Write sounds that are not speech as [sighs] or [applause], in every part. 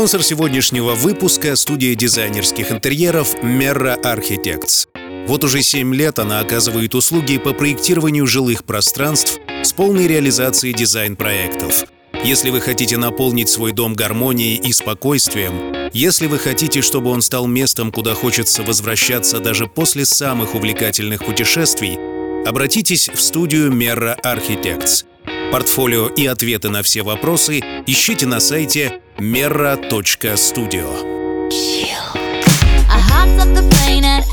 Спонсор сегодняшнего выпуска — студия дизайнерских интерьеров Merra Architects. Вот уже 7 лет она оказывает услуги по проектированию жилых пространств с полной реализацией дизайн-проектов. Если вы хотите наполнить свой дом гармонией и спокойствием, если вы хотите, чтобы он стал местом, куда хочется возвращаться даже после самых увлекательных путешествий, обратитесь в студию Merra Architects. Портфолио и ответы на все вопросы ищите на сайте merra.studio.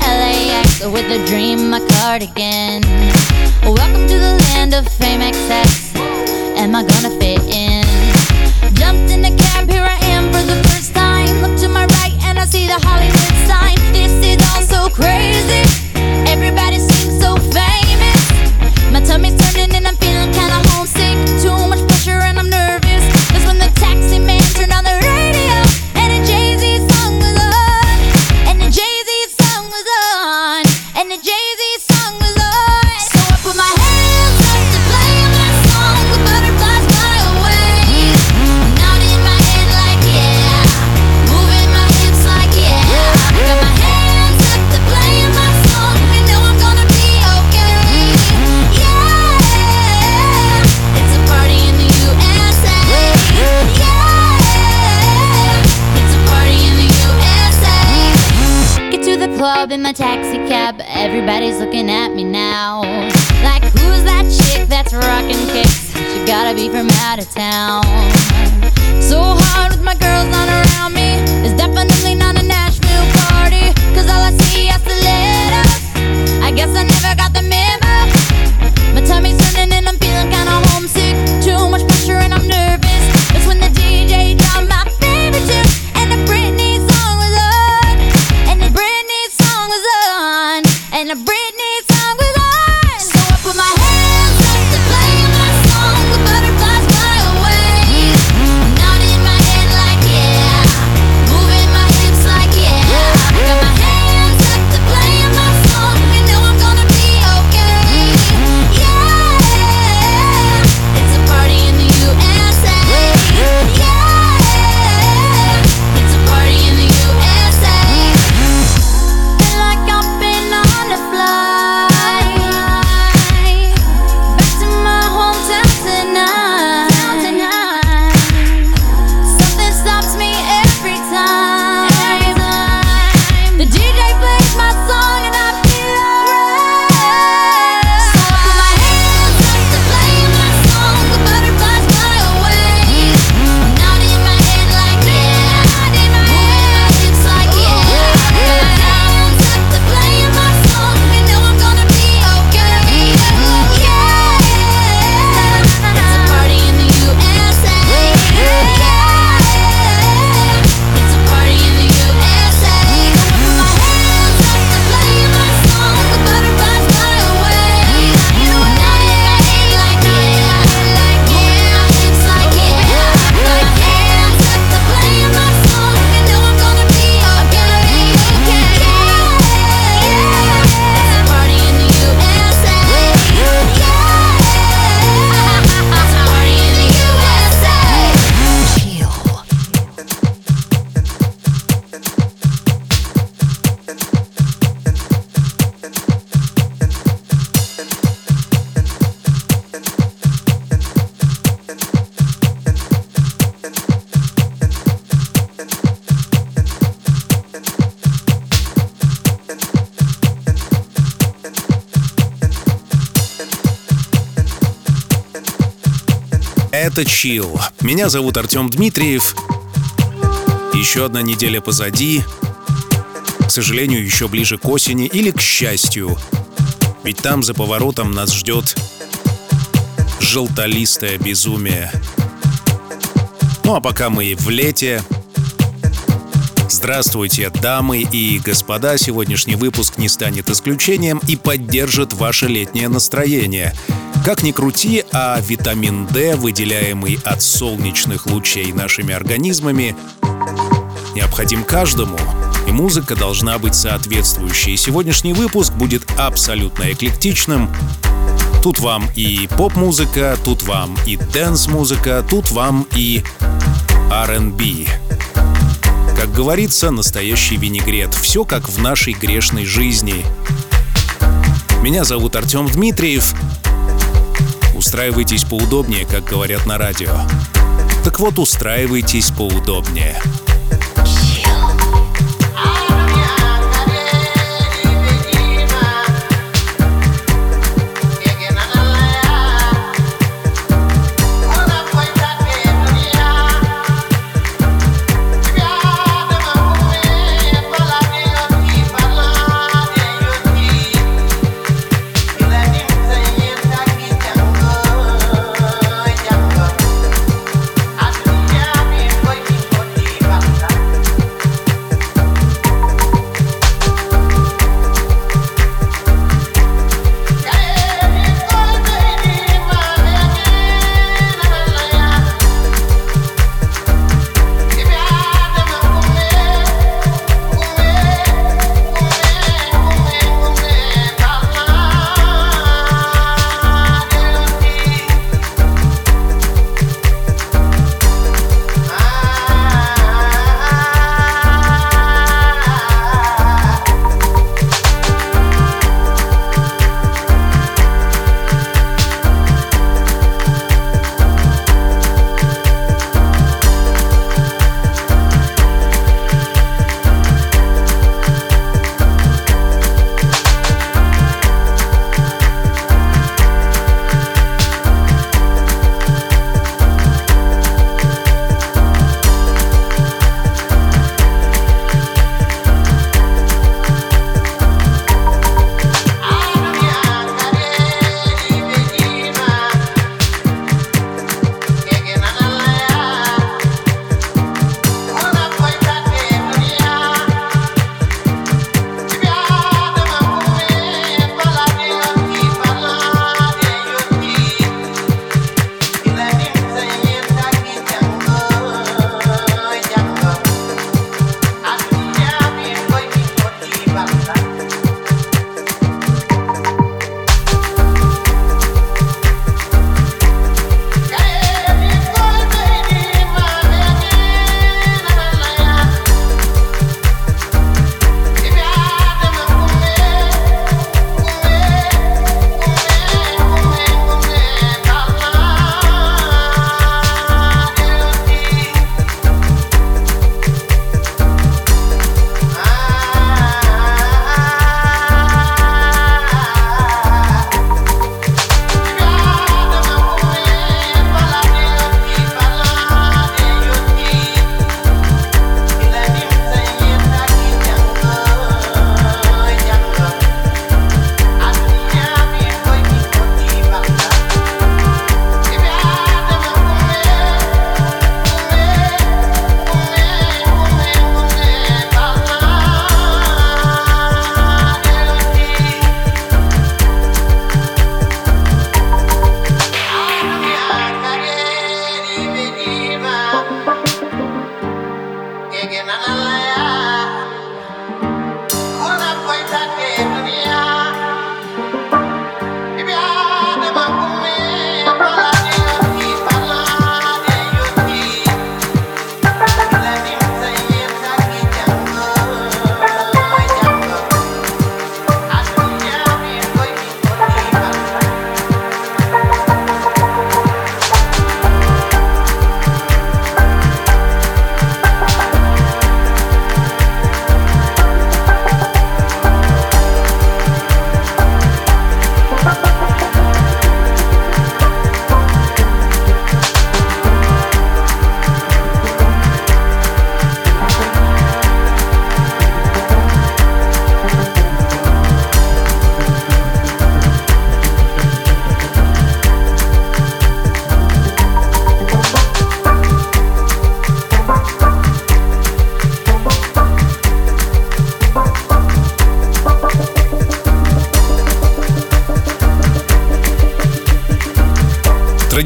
LAX with a dream, my cardigan. Welcome to the land of fame excess. Am I gonna fit in? Jumped in the cab, here I am for the first time. Look to my right and I see the Hollywood sign. This is all so crazy. Everybody seems so famous. My tummy's turning and I'm club in my taxi cab. Everybody's looking at me now. Like, who's that chick that's rocking kicks? She gotta be from out of town. So hard with my girls on around Это Чил. Меня зовут Артем Дмитриев. Еще одна неделя позади. К сожалению, еще ближе к осени или к счастью. Ведь там за поворотом нас ждет желтолистое безумие. Ну а пока мы в лете, Здравствуйте, дамы и господа! Сегодняшний выпуск не станет исключением и поддержит ваше летнее настроение. Как ни крути, а витамин D, выделяемый от солнечных лучей нашими организмами, необходим каждому. И музыка должна быть соответствующей. Сегодняшний выпуск будет абсолютно эклектичным. Тут вам и поп-музыка, тут вам и dance-музыка, тут вам и R&B. говорится, настоящий винегрет. Все как в нашей грешной жизни. Меня зовут Артем Дмитриев. Устраивайтесь поудобнее, как говорят на радио. Так вот, устраивайтесь поудобнее.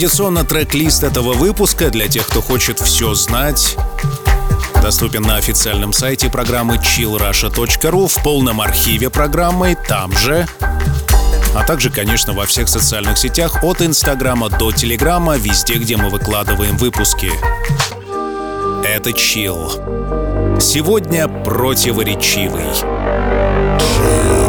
Традиционно трек-лист этого выпуска для тех, кто хочет все знать, доступен на официальном сайте программы chillrusha.ru в полном архиве программы, там же, а также, конечно, во всех социальных сетях от Инстаграма до Телеграма, везде, где мы выкладываем выпуски. Это Chill. сегодня противоречивый. Честно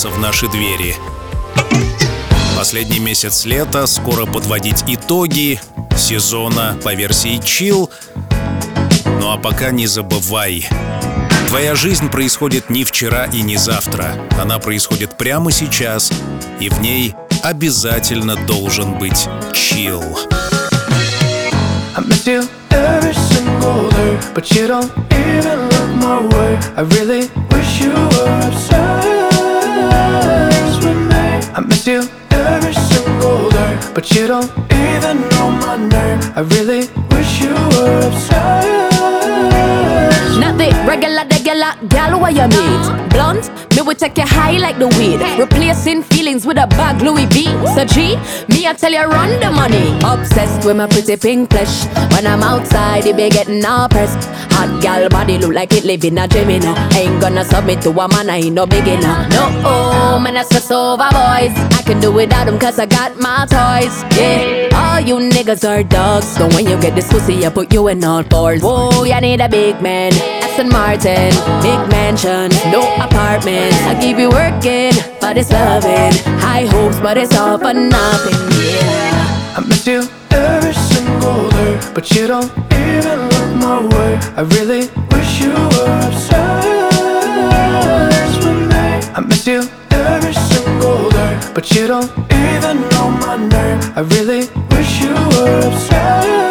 постучался в наши двери. Последний месяц лета, скоро подводить итоги сезона по версии Chill. Ну а пока не забывай, твоя жизнь происходит не вчера и не завтра. Она происходит прямо сейчас, и в ней обязательно должен быть чил. I miss you every single day, but you don't even look my way. I really wish you were me. I miss you every single day, but you don't even know my name. I really wish you were obsessed. Not the regular, regular gal where you meet. Blunt, me will take you high like the weed. Replacing feelings with a bag Louis V. So G, me I tell you run the money. Obsessed with my pretty pink flesh. When I'm outside, it be getting all pressed. Hot gal body look like it live in a dream, know. Ain't gonna submit to a man, I ain't no beginner. No, oh, man, I stress over boys. I can do without them cause I got my toys. Yeah, all you niggas are dogs. So when you get this pussy, I put you in all fours. Whoa, you need a big man Aston Martin, big mansion, no apartment. I keep you working, but it's loving. High hopes, but it's all for nothing. Yeah. I miss you every single day, but you don't even look my way. I really wish you were obsessed with me. I miss you every single day, but you don't even know my name. I really wish you were obsessed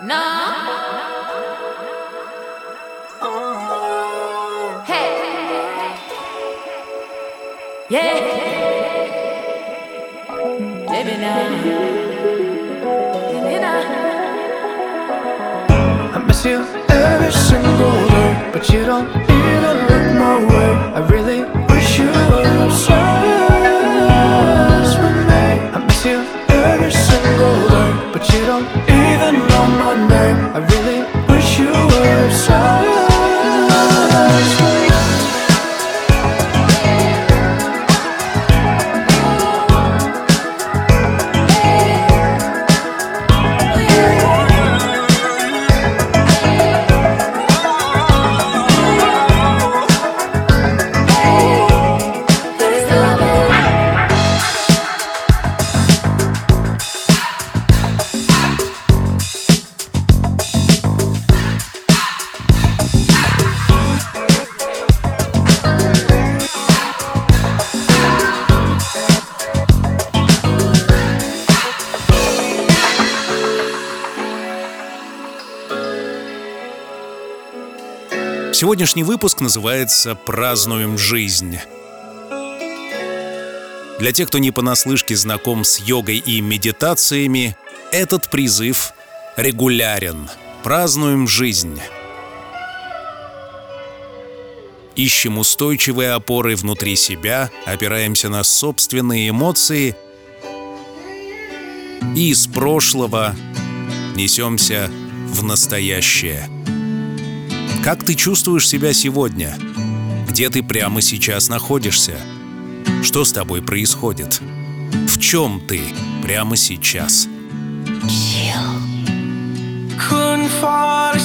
No. Hey. Yeah. Baby now. I miss you every single day, but you don't even look my way. Сегодняшний выпуск называется «Празднуем жизнь». Для тех, кто не понаслышке знаком с йогой и медитациями, этот призыв регулярен. Празднуем жизнь. Ищем устойчивые опоры внутри себя, опираемся на собственные эмоции и из прошлого несемся в настоящее. Как ты чувствуешь себя сегодня? Где ты прямо сейчас находишься? Что с тобой происходит? В чем ты прямо сейчас? Fall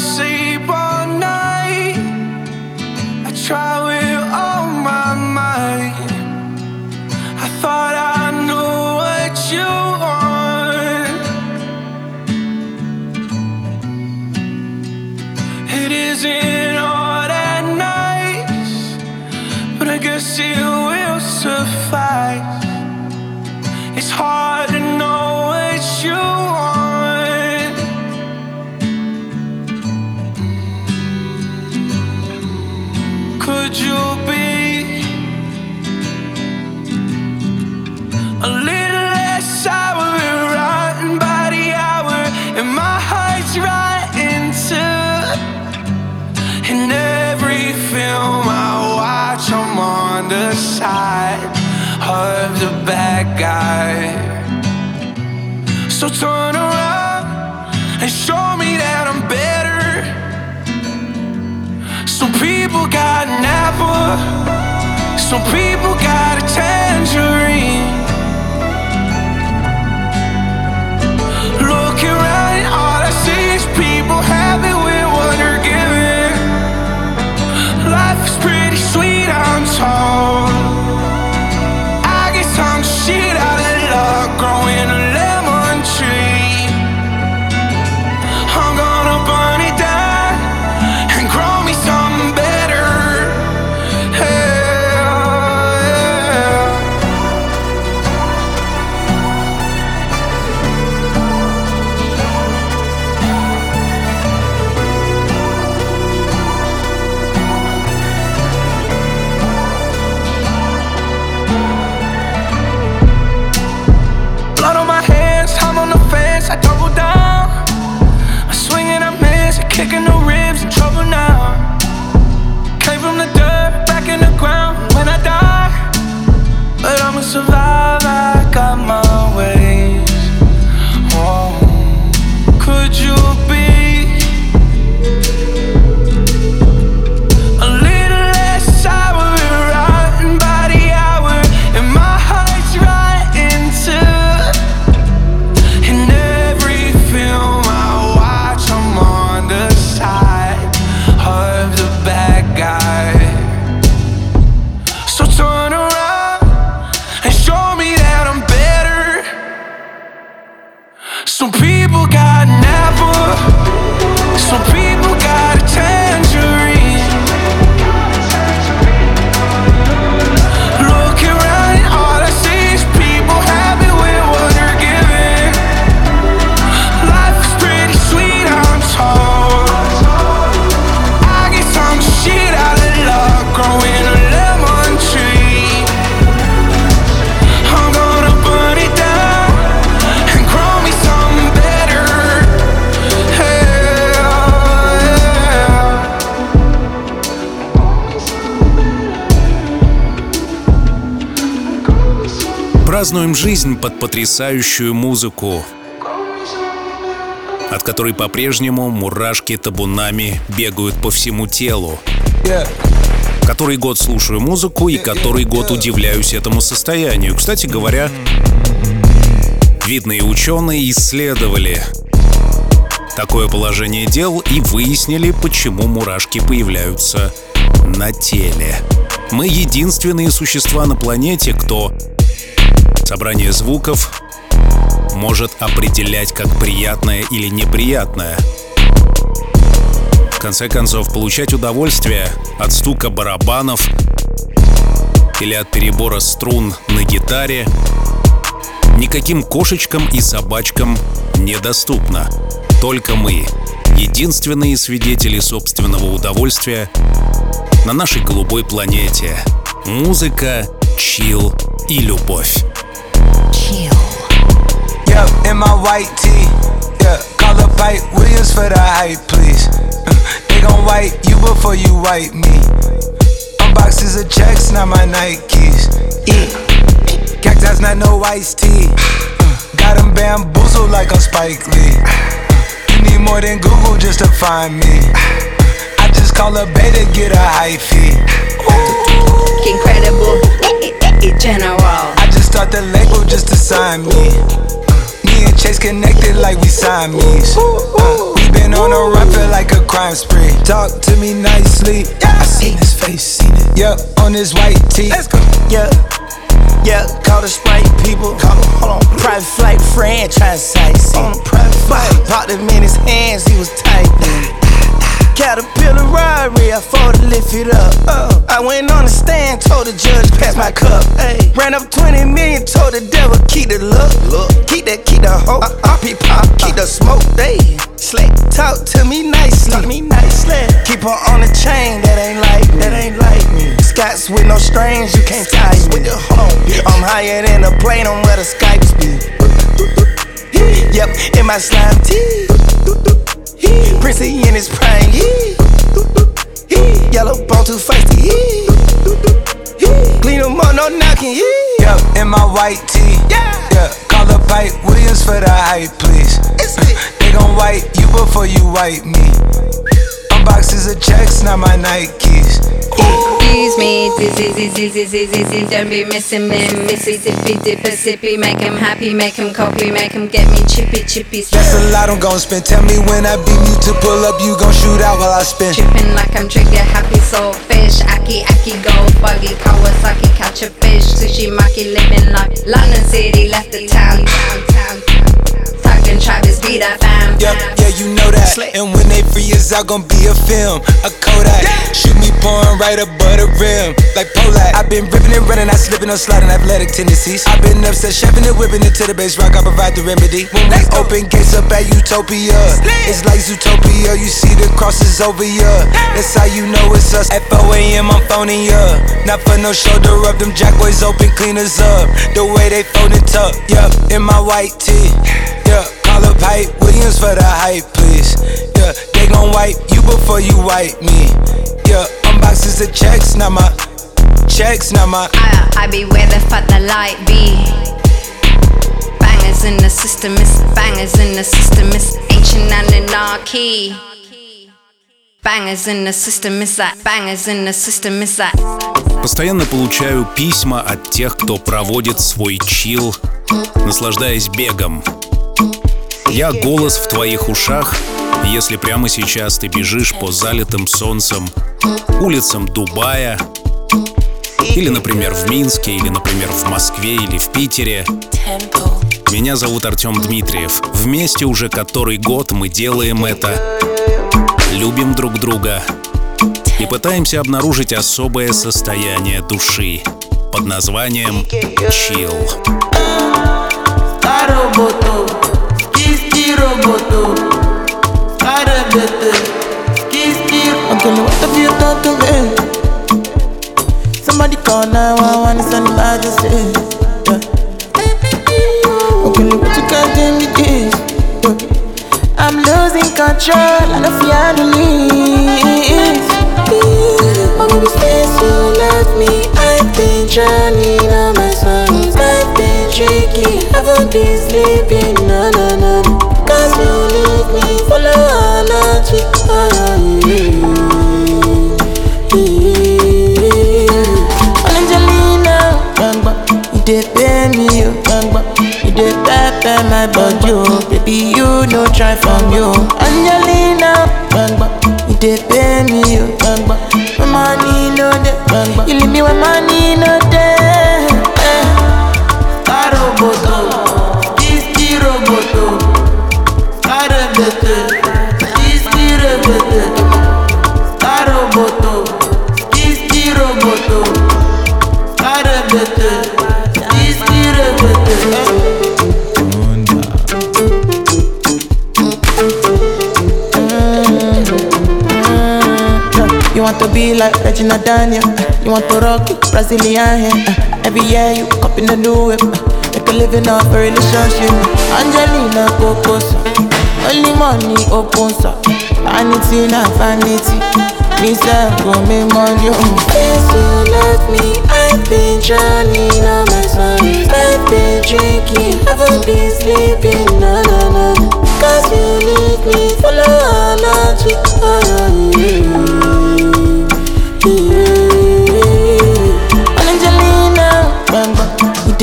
под потрясающую музыку, от которой по-прежнему мурашки табунами бегают по всему телу. Который год слушаю музыку и который год удивляюсь этому состоянию. Кстати говоря, видные ученые исследовали такое положение дел и выяснили, почему мурашки появляются на теле. Мы единственные существа на планете, кто собрание звуков может определять как приятное или неприятное. В конце концов, получать удовольствие от стука барабанов или от перебора струн на гитаре никаким кошечкам и собачкам недоступно. Только мы, единственные свидетели собственного удовольствия на нашей голубой планете. Музыка, чил и любовь. Yep, in my white tee. Yeah, call up Pipe Williams for the hype, please. [laughs] They gon' wipe you before you wipe me. Unboxes of checks, not my Nikes. Yeah. Cacti's not no iced tea. [sighs] Got 'em bamboozled like I'm Spike Lee. [sighs] You need more than Google just to find me. [sighs] I just call a beta, get a high fee. Incredible, eh, eh, eh, general. I just start the label just to sign me. Chase connected like we Siamese. Uh, we been on a run, feel like a crime spree. Talk to me nicely. I seen his face, seen it. Yup, on his white tee. Let's go. Yeah. Yeah, call the Sprite people. Call him, hold on. Private flight franchise. On a private flight. Popped him in his hands, he was tight. Caterpillar robbery, I fought to lift it up. Uh, I went on the stand, told the judge, pass my cup. Ay. Ran up 20 million, told the devil, keep the look. look. Keep that, keep the hope. Uh, RP pop, keep the smoke. They slick. Talk to me nicely. Talk me nicely. Keep her on the chain, that ain't like me. That ain't like me. Scots with no strings, you can't tie me. I'm higher than a plane on where the Skypes be. Yep, in my slime tee. Prissy in his prime, yeah. Yellow bone too feisty. Clean them up, no knocking, yeah. Yep, in my white tee, yeah. Yeah, call up Pipe Williams for the hype, please. they gon' wipe you before you wipe me. Unboxes of checks, not my Nikes. Excuse me, dizzy, dizzy, dizzy, dizzy, don't be missing me. Mississippi, Mississippi, make him happy, make him copy, make him get me chippy, chippy. That's a lot I'm gon' spend. Tell me when I beam you to pull up, you gon' shoot out while I spin. Tripping like I'm trigger happy, soul fish. Aki, Aki, go buggy, Kawasaki, catch a fish. Sushi, maki, living like London City, left the town, town, town. Talking Travis, be that fam. Yep, yeah, you know that. And when they free us out, gon' be a film, a Kodak. Shoot me pouring right above the rim, like Polak. I've been ripping and running, I slipping on sliding athletic tendencies. I've been upset, chefing and whipping it to the base rock. I provide the remedy. When we open gates up at Utopia, it's like Zootopia. You see the crosses over ya. That's how you know it's us. At 4 a.m. I'm phoning ya. Not for no shoulder up, them jack boys open cleaners up. The way they fold it up, yup, in my white tee. Yeah, Hype Williams for the hype, please. Yeah, they gon' wipe you before you wipe me. Yeah, unboxes of checks, not my checks, not my. I, I be where the fuck the light be. Bangers in the system, it's bangers in the system, it's ancient anarchy. Bangers in the system, it's like bangers in the system, it's like. Постоянно получаю письма от тех, кто проводит свой чил, наслаждаясь бегом. Я голос в твоих ушах, если прямо сейчас ты бежишь по залитым солнцем улицам Дубая, или, например, в Минске, или, например, в Москве, или в Питере. Меня зовут Артем Дмитриев. Вместе уже который год мы делаем это. Любим друг друга. И пытаемся обнаружить особое состояние души под названием «Chill». Somebody call 911, it's an emergency. Yeah. Okay, what you can me this? I'm losing control, and I don't feel leave. Oh, baby, since you left me, I've been drowning on my songs. I've been tricky, haven't been sleeping, no, no, no. You leave me, follow. Oh, yeah. yeah. Angelina, bangba, you dey pay me, oh, bangba. You dey pepper my body, oh, baby, you no try from oh, you. Angelina, bangba, you dey pay me, oh, bangba. My money no dey. You leave me when money no dey. Be like Regina Daniel. You want to rock it, Brazilian uh, Every year you up in the new whip. Make a living off a relationship. Angelina Cocosa Only money opens up Vanity na vanity. Me self go make money oh. Since you left me I've been drowning on my songs I've been drinking Haven't been sleeping, no, no, Cause you leave me oh, yeah.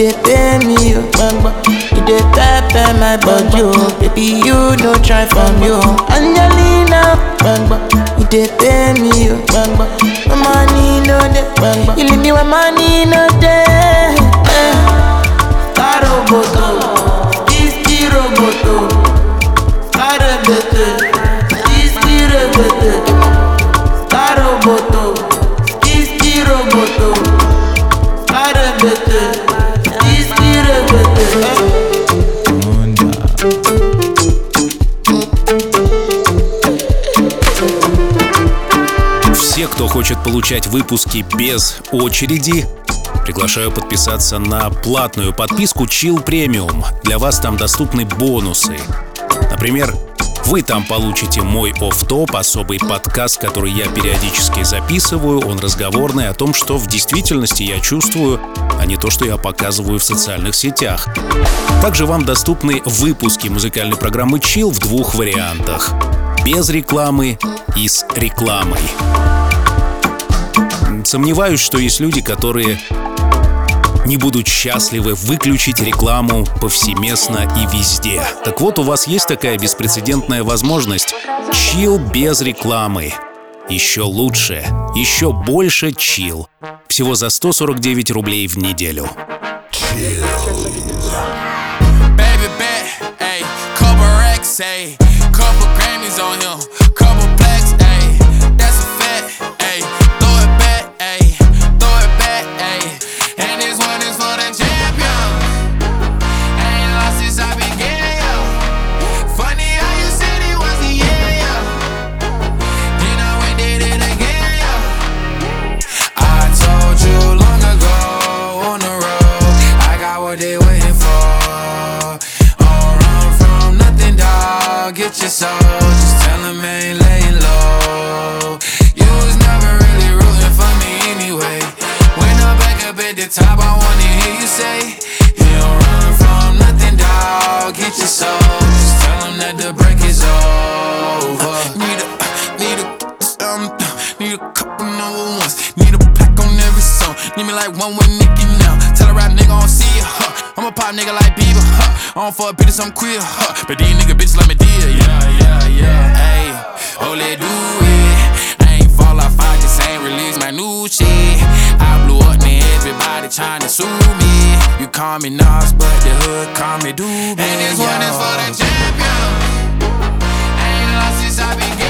Dey pay me, oh, bamba. You dey pepper my body, oh, baby, you no try from you. Angelina, bamba, you dey pay me, oh, bamba. My money no dey, bamba. You leave me when money no dey. Eh. Aroboto, kisti roboto, arebete, хочет получать выпуски без очереди, приглашаю подписаться на платную подписку Chill Premium. Для вас там доступны бонусы. Например, вы там получите мой офф-топ, особый подкаст, который я периодически записываю. Он разговорный о том, что в действительности я чувствую, а не то, что я показываю в социальных сетях. Также вам доступны выпуски музыкальной программы Chill в двух вариантах. Без рекламы и с рекламой. Сомневаюсь, что есть люди, которые не будут счастливы выключить рекламу повсеместно и везде. Так вот, у вас есть такая беспрецедентная возможность. Чил без рекламы. Еще лучше, еще больше чил. Всего за 149 рублей в неделю. Baby Get just tell them ain't laying low. You was never really rooting for me anyway. When I'm back up at the top, I wanna hear you say, You don't run from nothing, dog. Get your soul, I don't fuck bitches, I'm queer, huh? But these nigga bitches let me deal, yeah, yeah, yeah. Ayy, oh, let do it. I ain't fall off, I just ain't release my new shit. I blew up, now everybody tryna sue me. You call me Nas, but the hood call me Doobie. And this one is for the champion. Ain't lost since I began,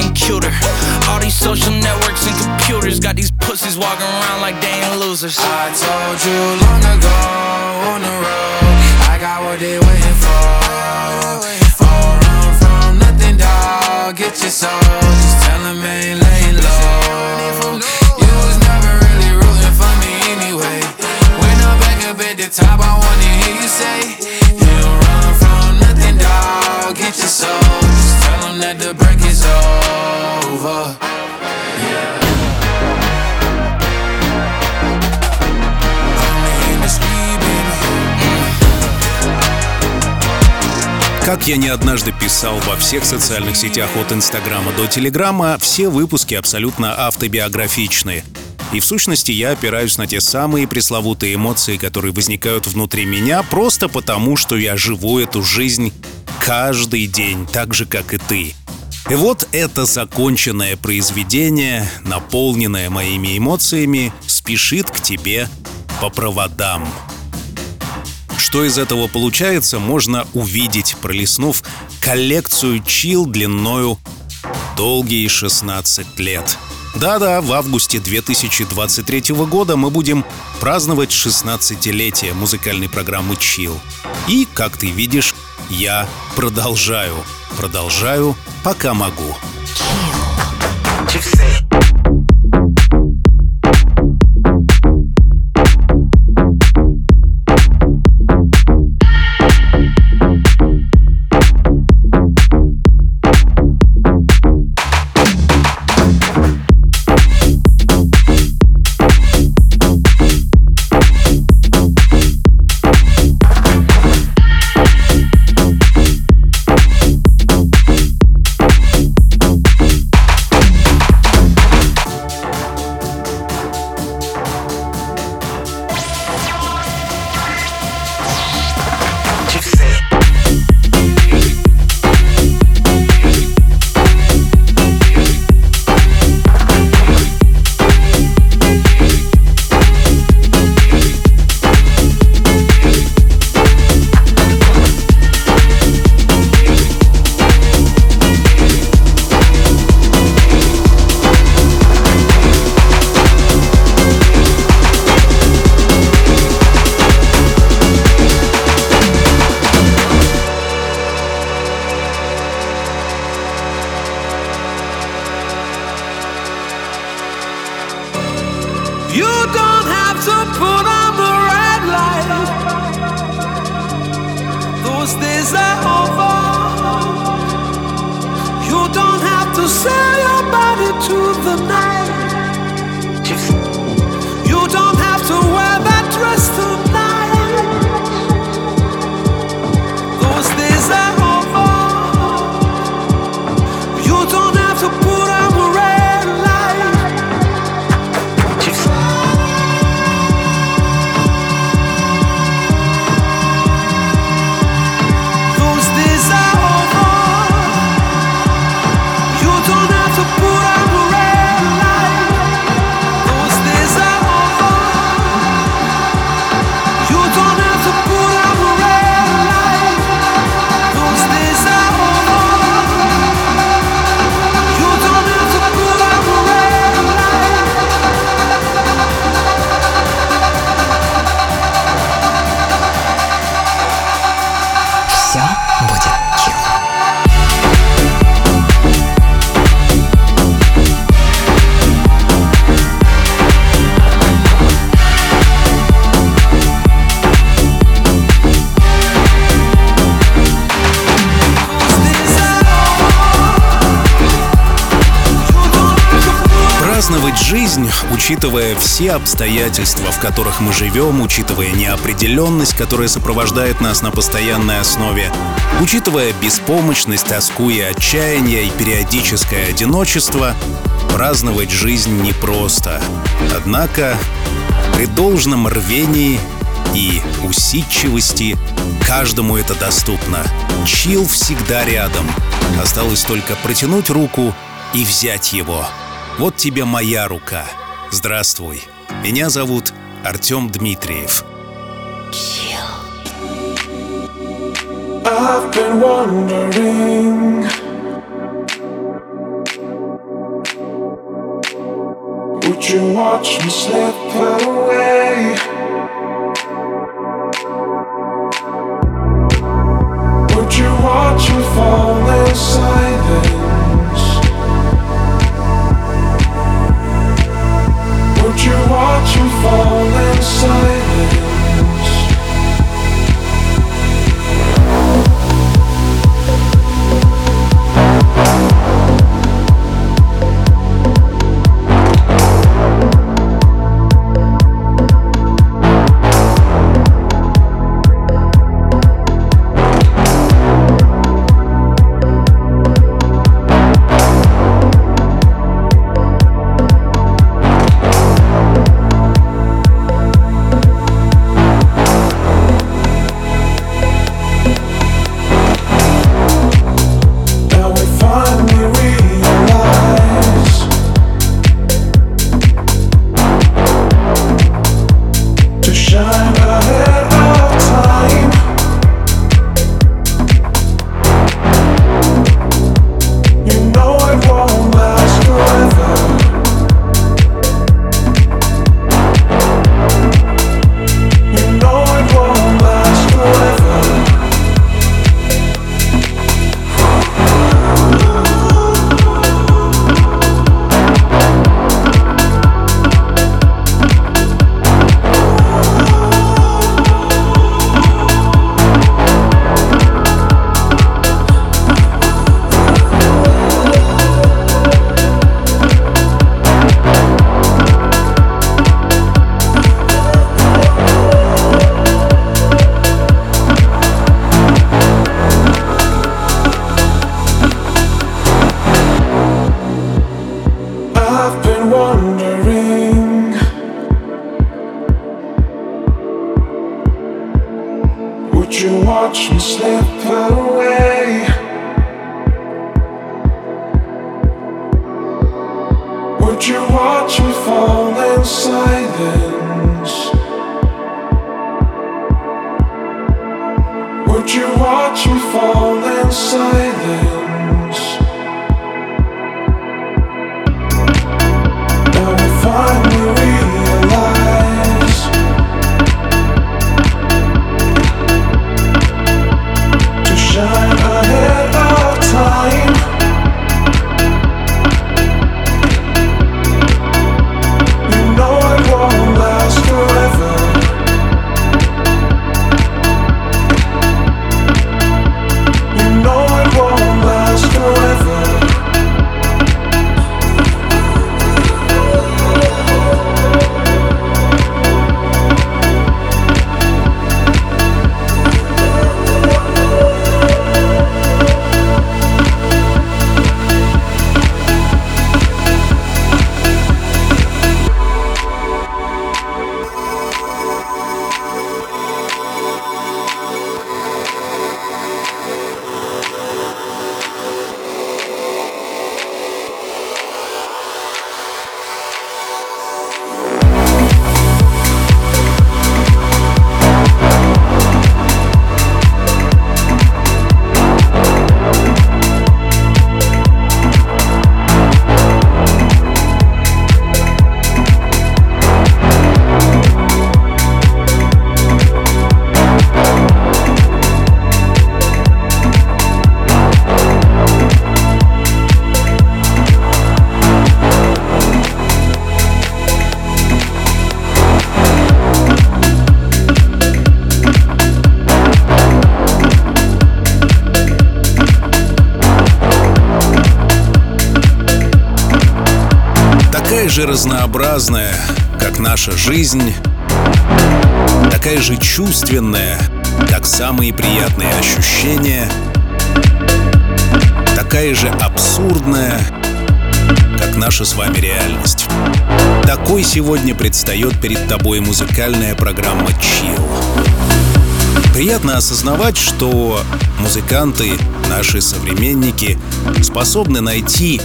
cuter. All these social networks and computers got these pussies walking around like they ain't losers. I told you long ago on the road, I got what they waiting for. Oh, run from nothing, dog. Get your soul. Как я не однажды писал во всех социальных сетях от Инстаграма до Телеграма, все выпуски абсолютно автобиографичны. И в сущности я опираюсь на те самые пресловутые эмоции, которые возникают внутри меня просто потому, что я живу эту жизнь каждый день, так же, как и ты. И вот это законченное произведение, наполненное моими эмоциями, спешит к тебе по проводам. Что из этого получается, можно увидеть, пролистнув коллекцию чил длиною долгие 16 лет. Да-да, в августе 2023 года мы будем праздновать 16-летие музыкальной программы Chill. И, как ты видишь, я продолжаю. Продолжаю, пока могу. Праздновать жизнь, учитывая все обстоятельства, в которых мы живем, учитывая неопределенность, которая сопровождает нас на постоянной основе, учитывая беспомощность, тоску и отчаяние и периодическое одиночество, праздновать жизнь непросто. Однако при должном рвении и усидчивости каждому это доступно. Чил всегда рядом. Осталось только протянуть руку и взять его. Вот тебе моя рука. Здравствуй. Меня зовут Артем Дмитриев. Would you watch me fall in silence? Fall разнообразная, как наша жизнь, такая же чувственная, как самые приятные ощущения, такая же абсурдная, как наша с вами реальность. Такой сегодня предстает перед тобой музыкальная программа Chill. Приятно осознавать, что музыканты, наши современники, способны найти,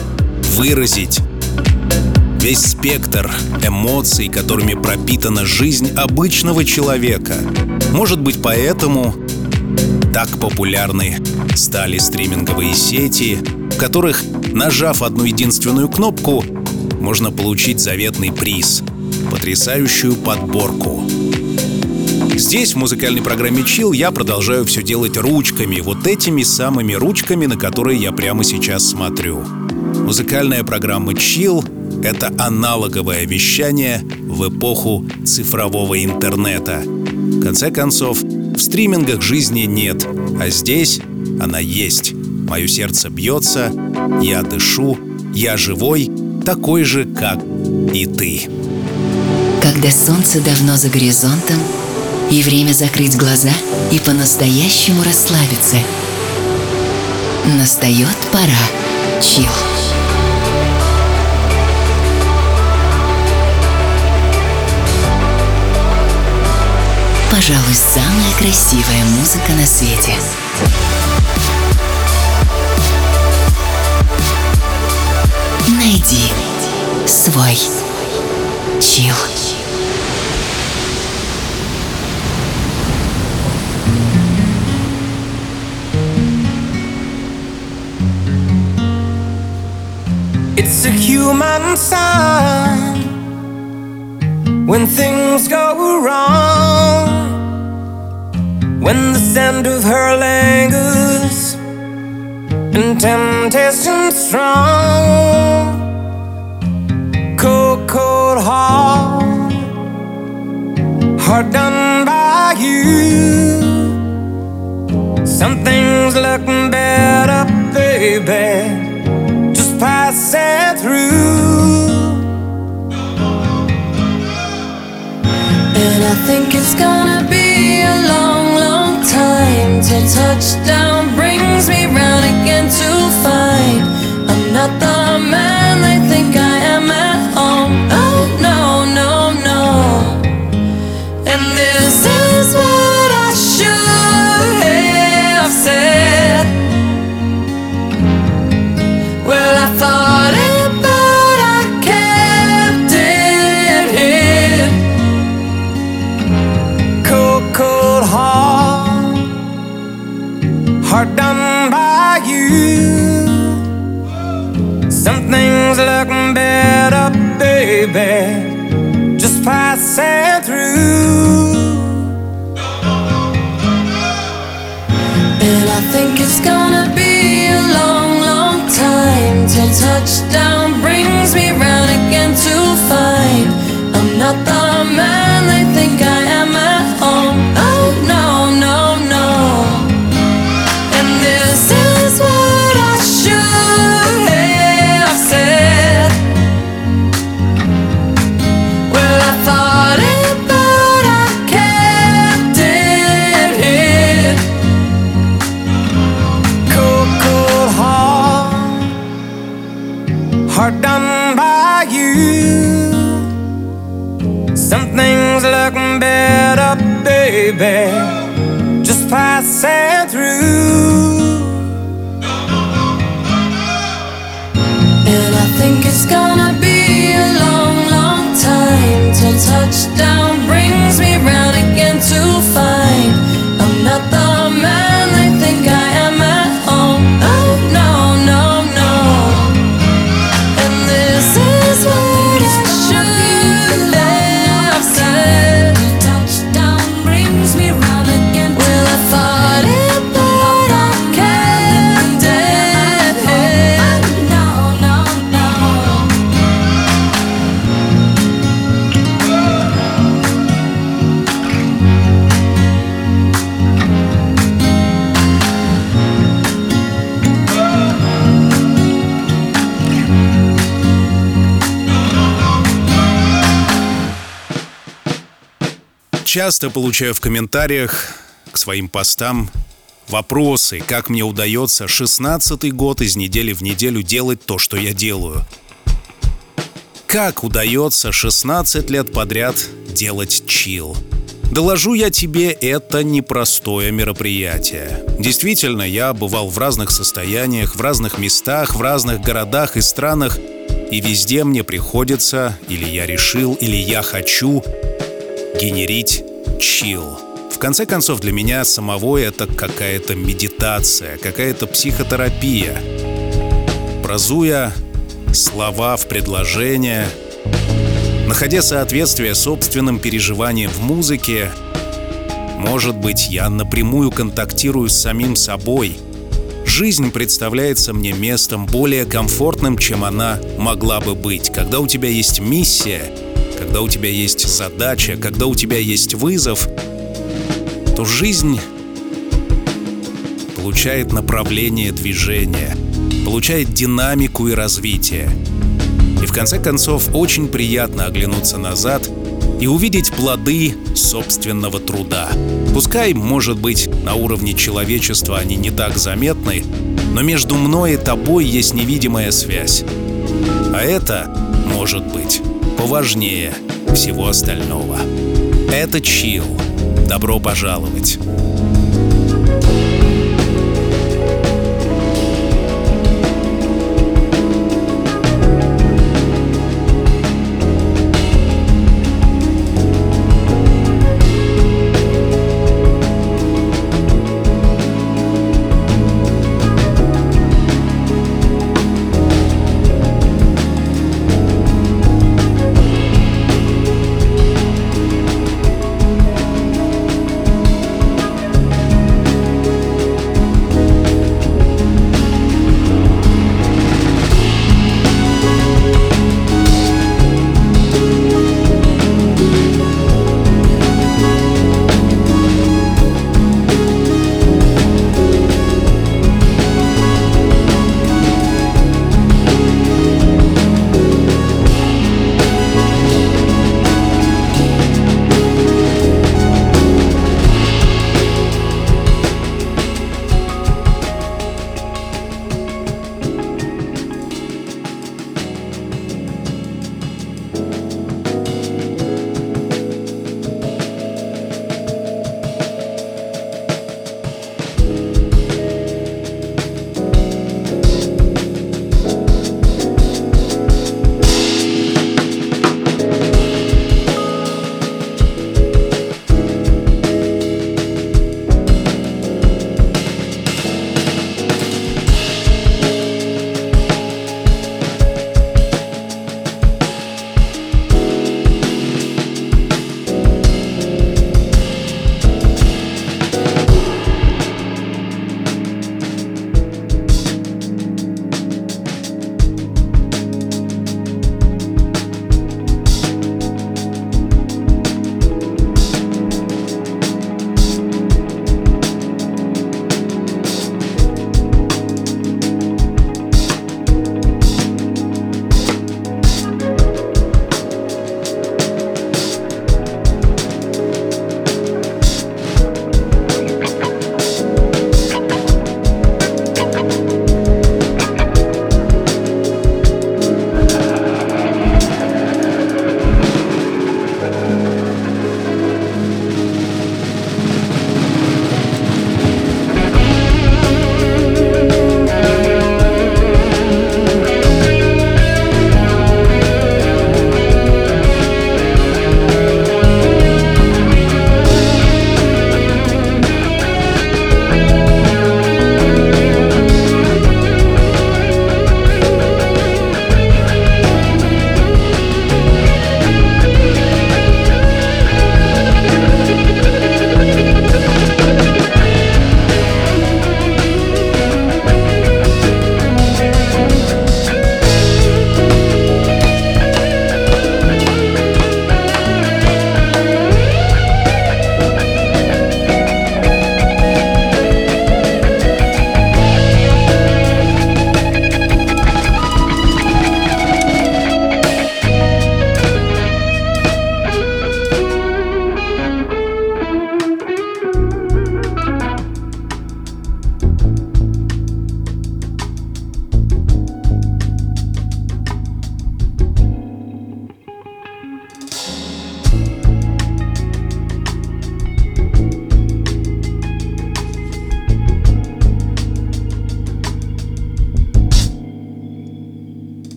выразить весь спектр эмоций, которыми пропитана жизнь обычного человека. Может быть, поэтому так популярны стали стриминговые сети, в которых, нажав одну единственную кнопку, можно получить заветный приз — потрясающую подборку. Здесь, в музыкальной программе Chill, я продолжаю все делать ручками, вот этими самыми ручками, на которые я прямо сейчас смотрю. Музыкальная программа Chill — это аналоговое вещание в эпоху цифрового интернета. В конце концов, в стримингах жизни нет, а здесь она есть. Мое сердце бьется, я дышу, я живой, такой же, как и ты. Когда солнце давно за горизонтом, и время закрыть глаза и по-настоящему расслабиться. Настает пора. Чил. Пожалуй, самая красивая музыка на свете. Найди свой чил. It's a human sign when things go wrong. When the scent of her lingers and temptation strong. Cold, cold heart, heart done by you. Something's looking better, baby just passing through. And I think it's gonna be a long till touchdown brings me round again to find I'm not the man. They think I heart done by you. Something's looking better, baby. Just passing through. And I think it's gonna be a long, long time till touchdown часто получаю в комментариях к своим постам вопросы, как мне удается 16-й год из недели в неделю делать то, что я делаю. Как удается 16 лет подряд делать чил? Доложу я тебе, это непростое мероприятие. Действительно, я бывал в разных состояниях, в разных местах, в разных городах и странах, и везде мне приходится, или я решил, или я хочу генерить чил. В конце концов, для меня самого это какая-то медитация, какая-то психотерапия. Бразуя слова в предложения, находя соответствие собственным переживаниям в музыке, может быть, я напрямую контактирую с самим собой. Жизнь представляется мне местом более комфортным, чем она могла бы быть. Когда у тебя есть миссия, когда у тебя есть задача, когда у тебя есть вызов, то жизнь получает направление движения, получает динамику и развитие. И в конце концов очень приятно оглянуться назад и увидеть плоды собственного труда. Пускай, может быть, на уровне человечества они не так заметны, но между мной и тобой есть невидимая связь. А это, может быть, поважнее всего остального. Это чил. Добро пожаловать.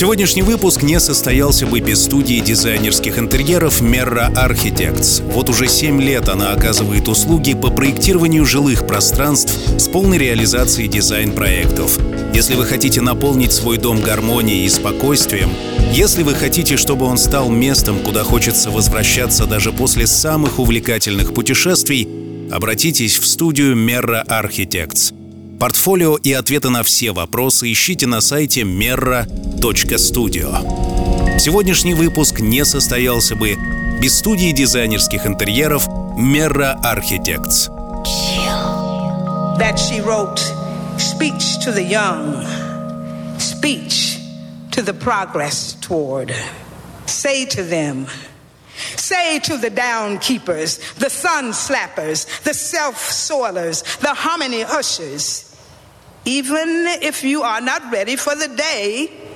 Сегодняшний выпуск не состоялся бы без студии дизайнерских интерьеров Merra Architects. Вот уже 7 лет она оказывает услуги по проектированию жилых пространств с полной реализацией дизайн-проектов. Если вы хотите наполнить свой дом гармонией и спокойствием, если вы хотите, чтобы он стал местом, куда хочется возвращаться даже после самых увлекательных путешествий, обратитесь в студию Merra Architects. Портфолио и ответы на все вопросы ищите на сайте merra.studio. Сегодняшний выпуск не состоялся бы без студии дизайнерских интерьеров Merra Architects. That she wrote speech to the young, speech to the progress toward. Say to them, Say to the down keepers, the sun slappers, the self soilers, the harmony ushers, even if you are not ready for the day,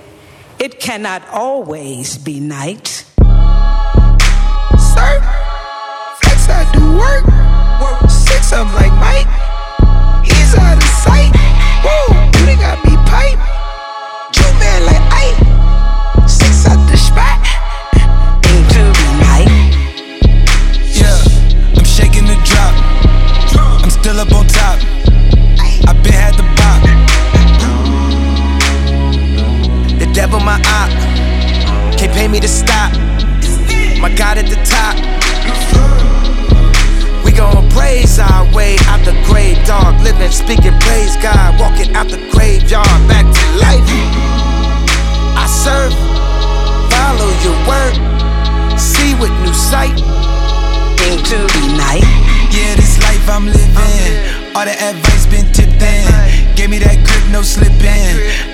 it cannot always be night. Sir, flex I do work. Work six of like Mike. He's out of sight. Whoa, My op. Can't pay me to stop. My God at the top. We gon' praise our way out the grave, dog. Living, speaking, praise God. Walking out the graveyard, back to life. I serve, follow your word, see with new sight. Into the night. Yeah, this life I'm living. All the advice been tipped in. Gave me that grip, no slipping.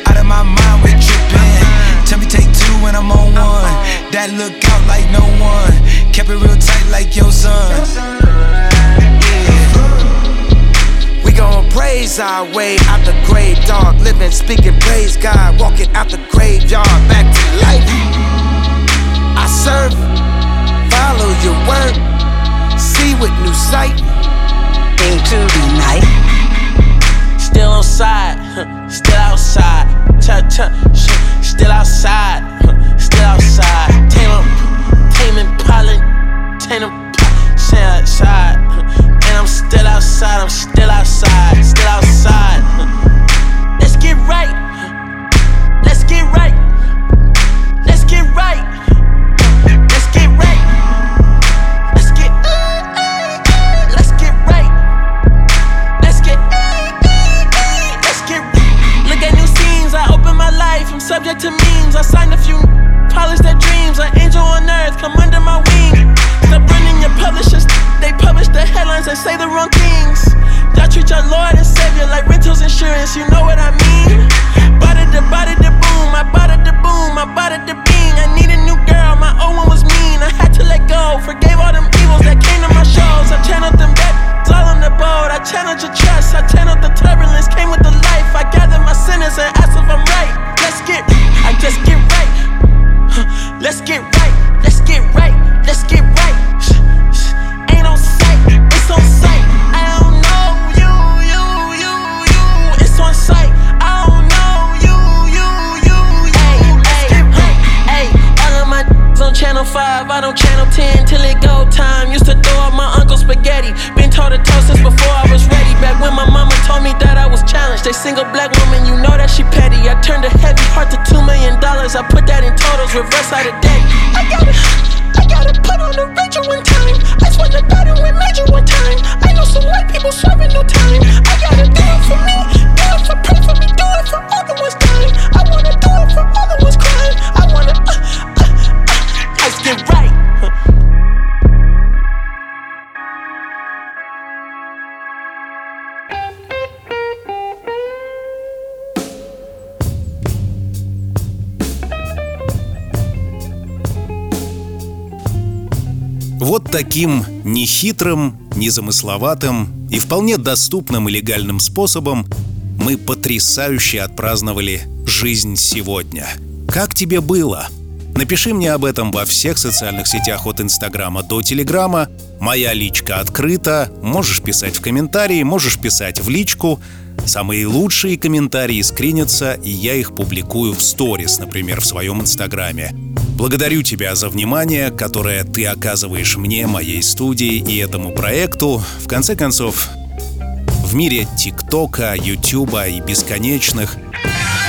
That look out like no one. Kept it real tight like your son. Yeah. We gon' praise our way out the grave, dog. Living, speaking, praise God. Walking out the graveyard, back to life. I serve, follow your word, see with new sight. Into the night. Still on side, still outside. Still outside, still outside. Tame 'em, taming pollen, tame 'em, stay outside. And I'm still outside, I'm still outside, still outside. Let's get right, let's get right, let's get right, let's get right, let's get, let's get right. Let's get, let's get. Look at new scenes. I open my life. I'm subject to memes. I signed few, polish their dreams. An angel on earth, come under my wing. Stop running your publishers. They publish the headlines and say the wrong things. Y'all treat your Lord and Savior like rentals insurance. You know what I mean? Bada the bada the boom. I bada the boom. I bada the bing. I need a new girl. My old one was mean. I had to let go. Forgave all them evils that came to my shows. I channeled them back. All on the boat. I channeled your trust. I channeled the turbulence. Came with the life. I gathered my sinners and asked if I'm right. Let's get. I just get right. Let's get right. Let's get right. Let's get right. Was. They single black woman, you know that she petty. I turned a heavy heart to two million dollars. I put that in totals, reverse out of debt. I gotta, I gotta put on the Rachel Таким нехитрым, незамысловатым и вполне доступным и легальным способом мы потрясающе отпраздновали жизнь сегодня. Как тебе было? Напиши мне об этом во всех социальных сетях от Инстаграма до Телеграма. Моя личка открыта. Можешь писать в комментарии, можешь писать в личку. Самые лучшие комментарии скринятся, и я их публикую в сторис, например, в своем Инстаграме. Благодарю тебя за внимание, которое ты оказываешь мне, моей студии и этому проекту. В конце концов, в мире ТикТока, Ютуба и бесконечных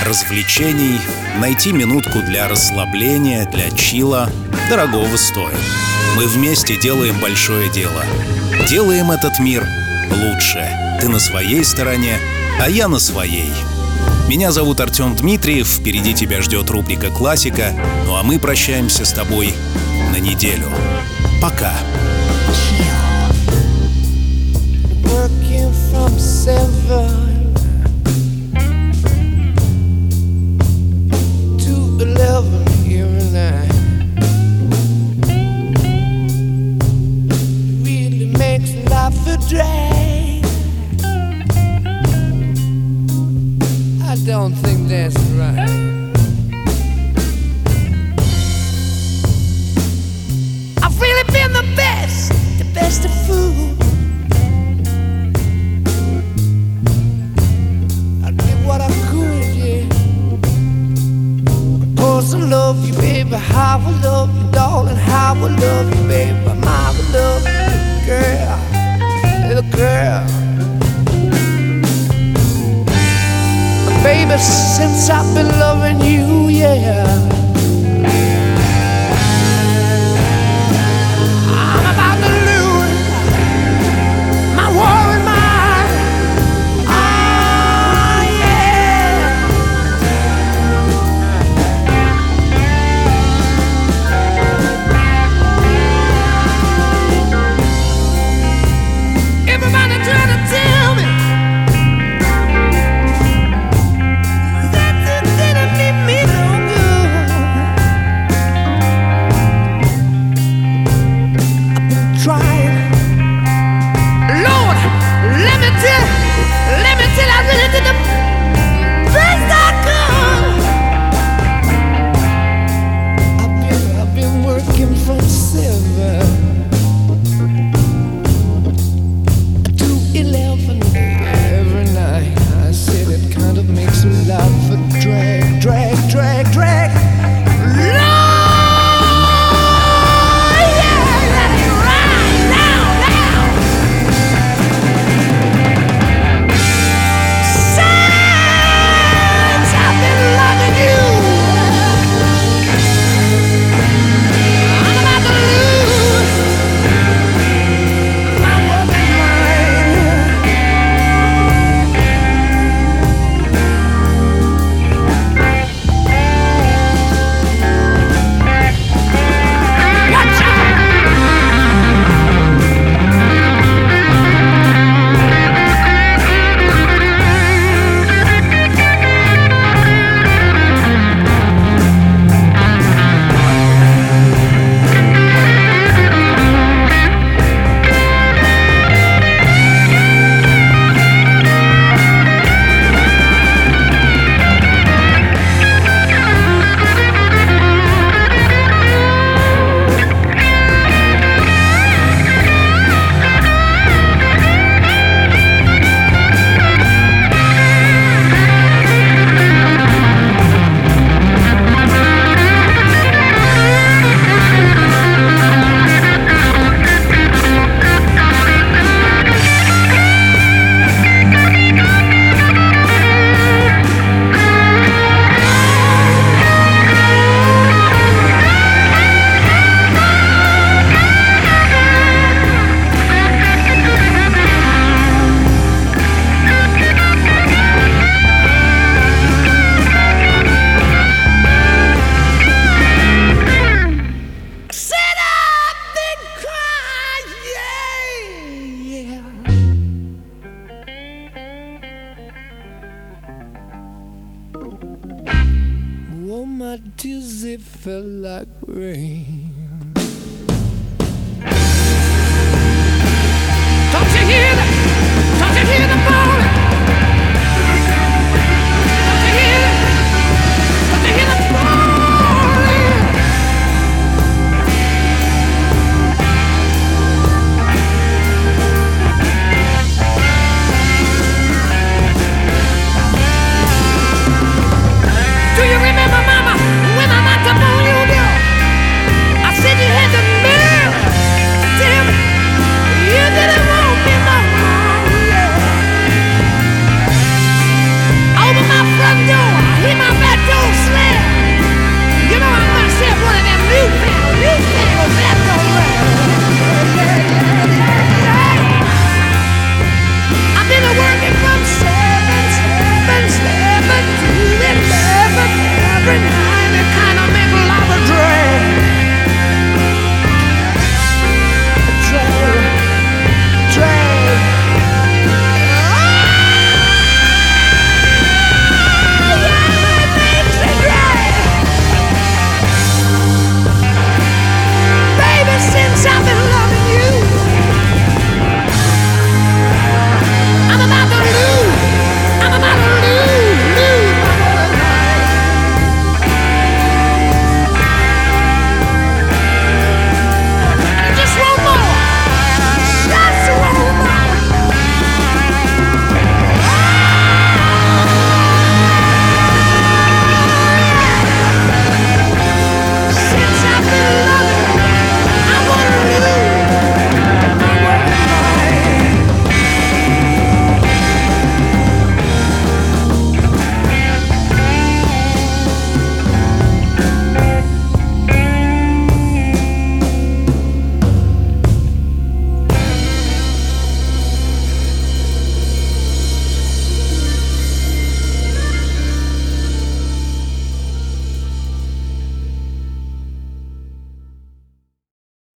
развлечений найти минутку для расслабления, для чила дорогого стоит. Мы вместе делаем большое дело. Делаем этот мир лучше. Ты на своей стороне, а я на своей. Меня зовут Артем Дмитриев, впереди тебя ждет рубрика «Классика», ну а мы прощаемся с тобой на неделю. Пока. Working from seven.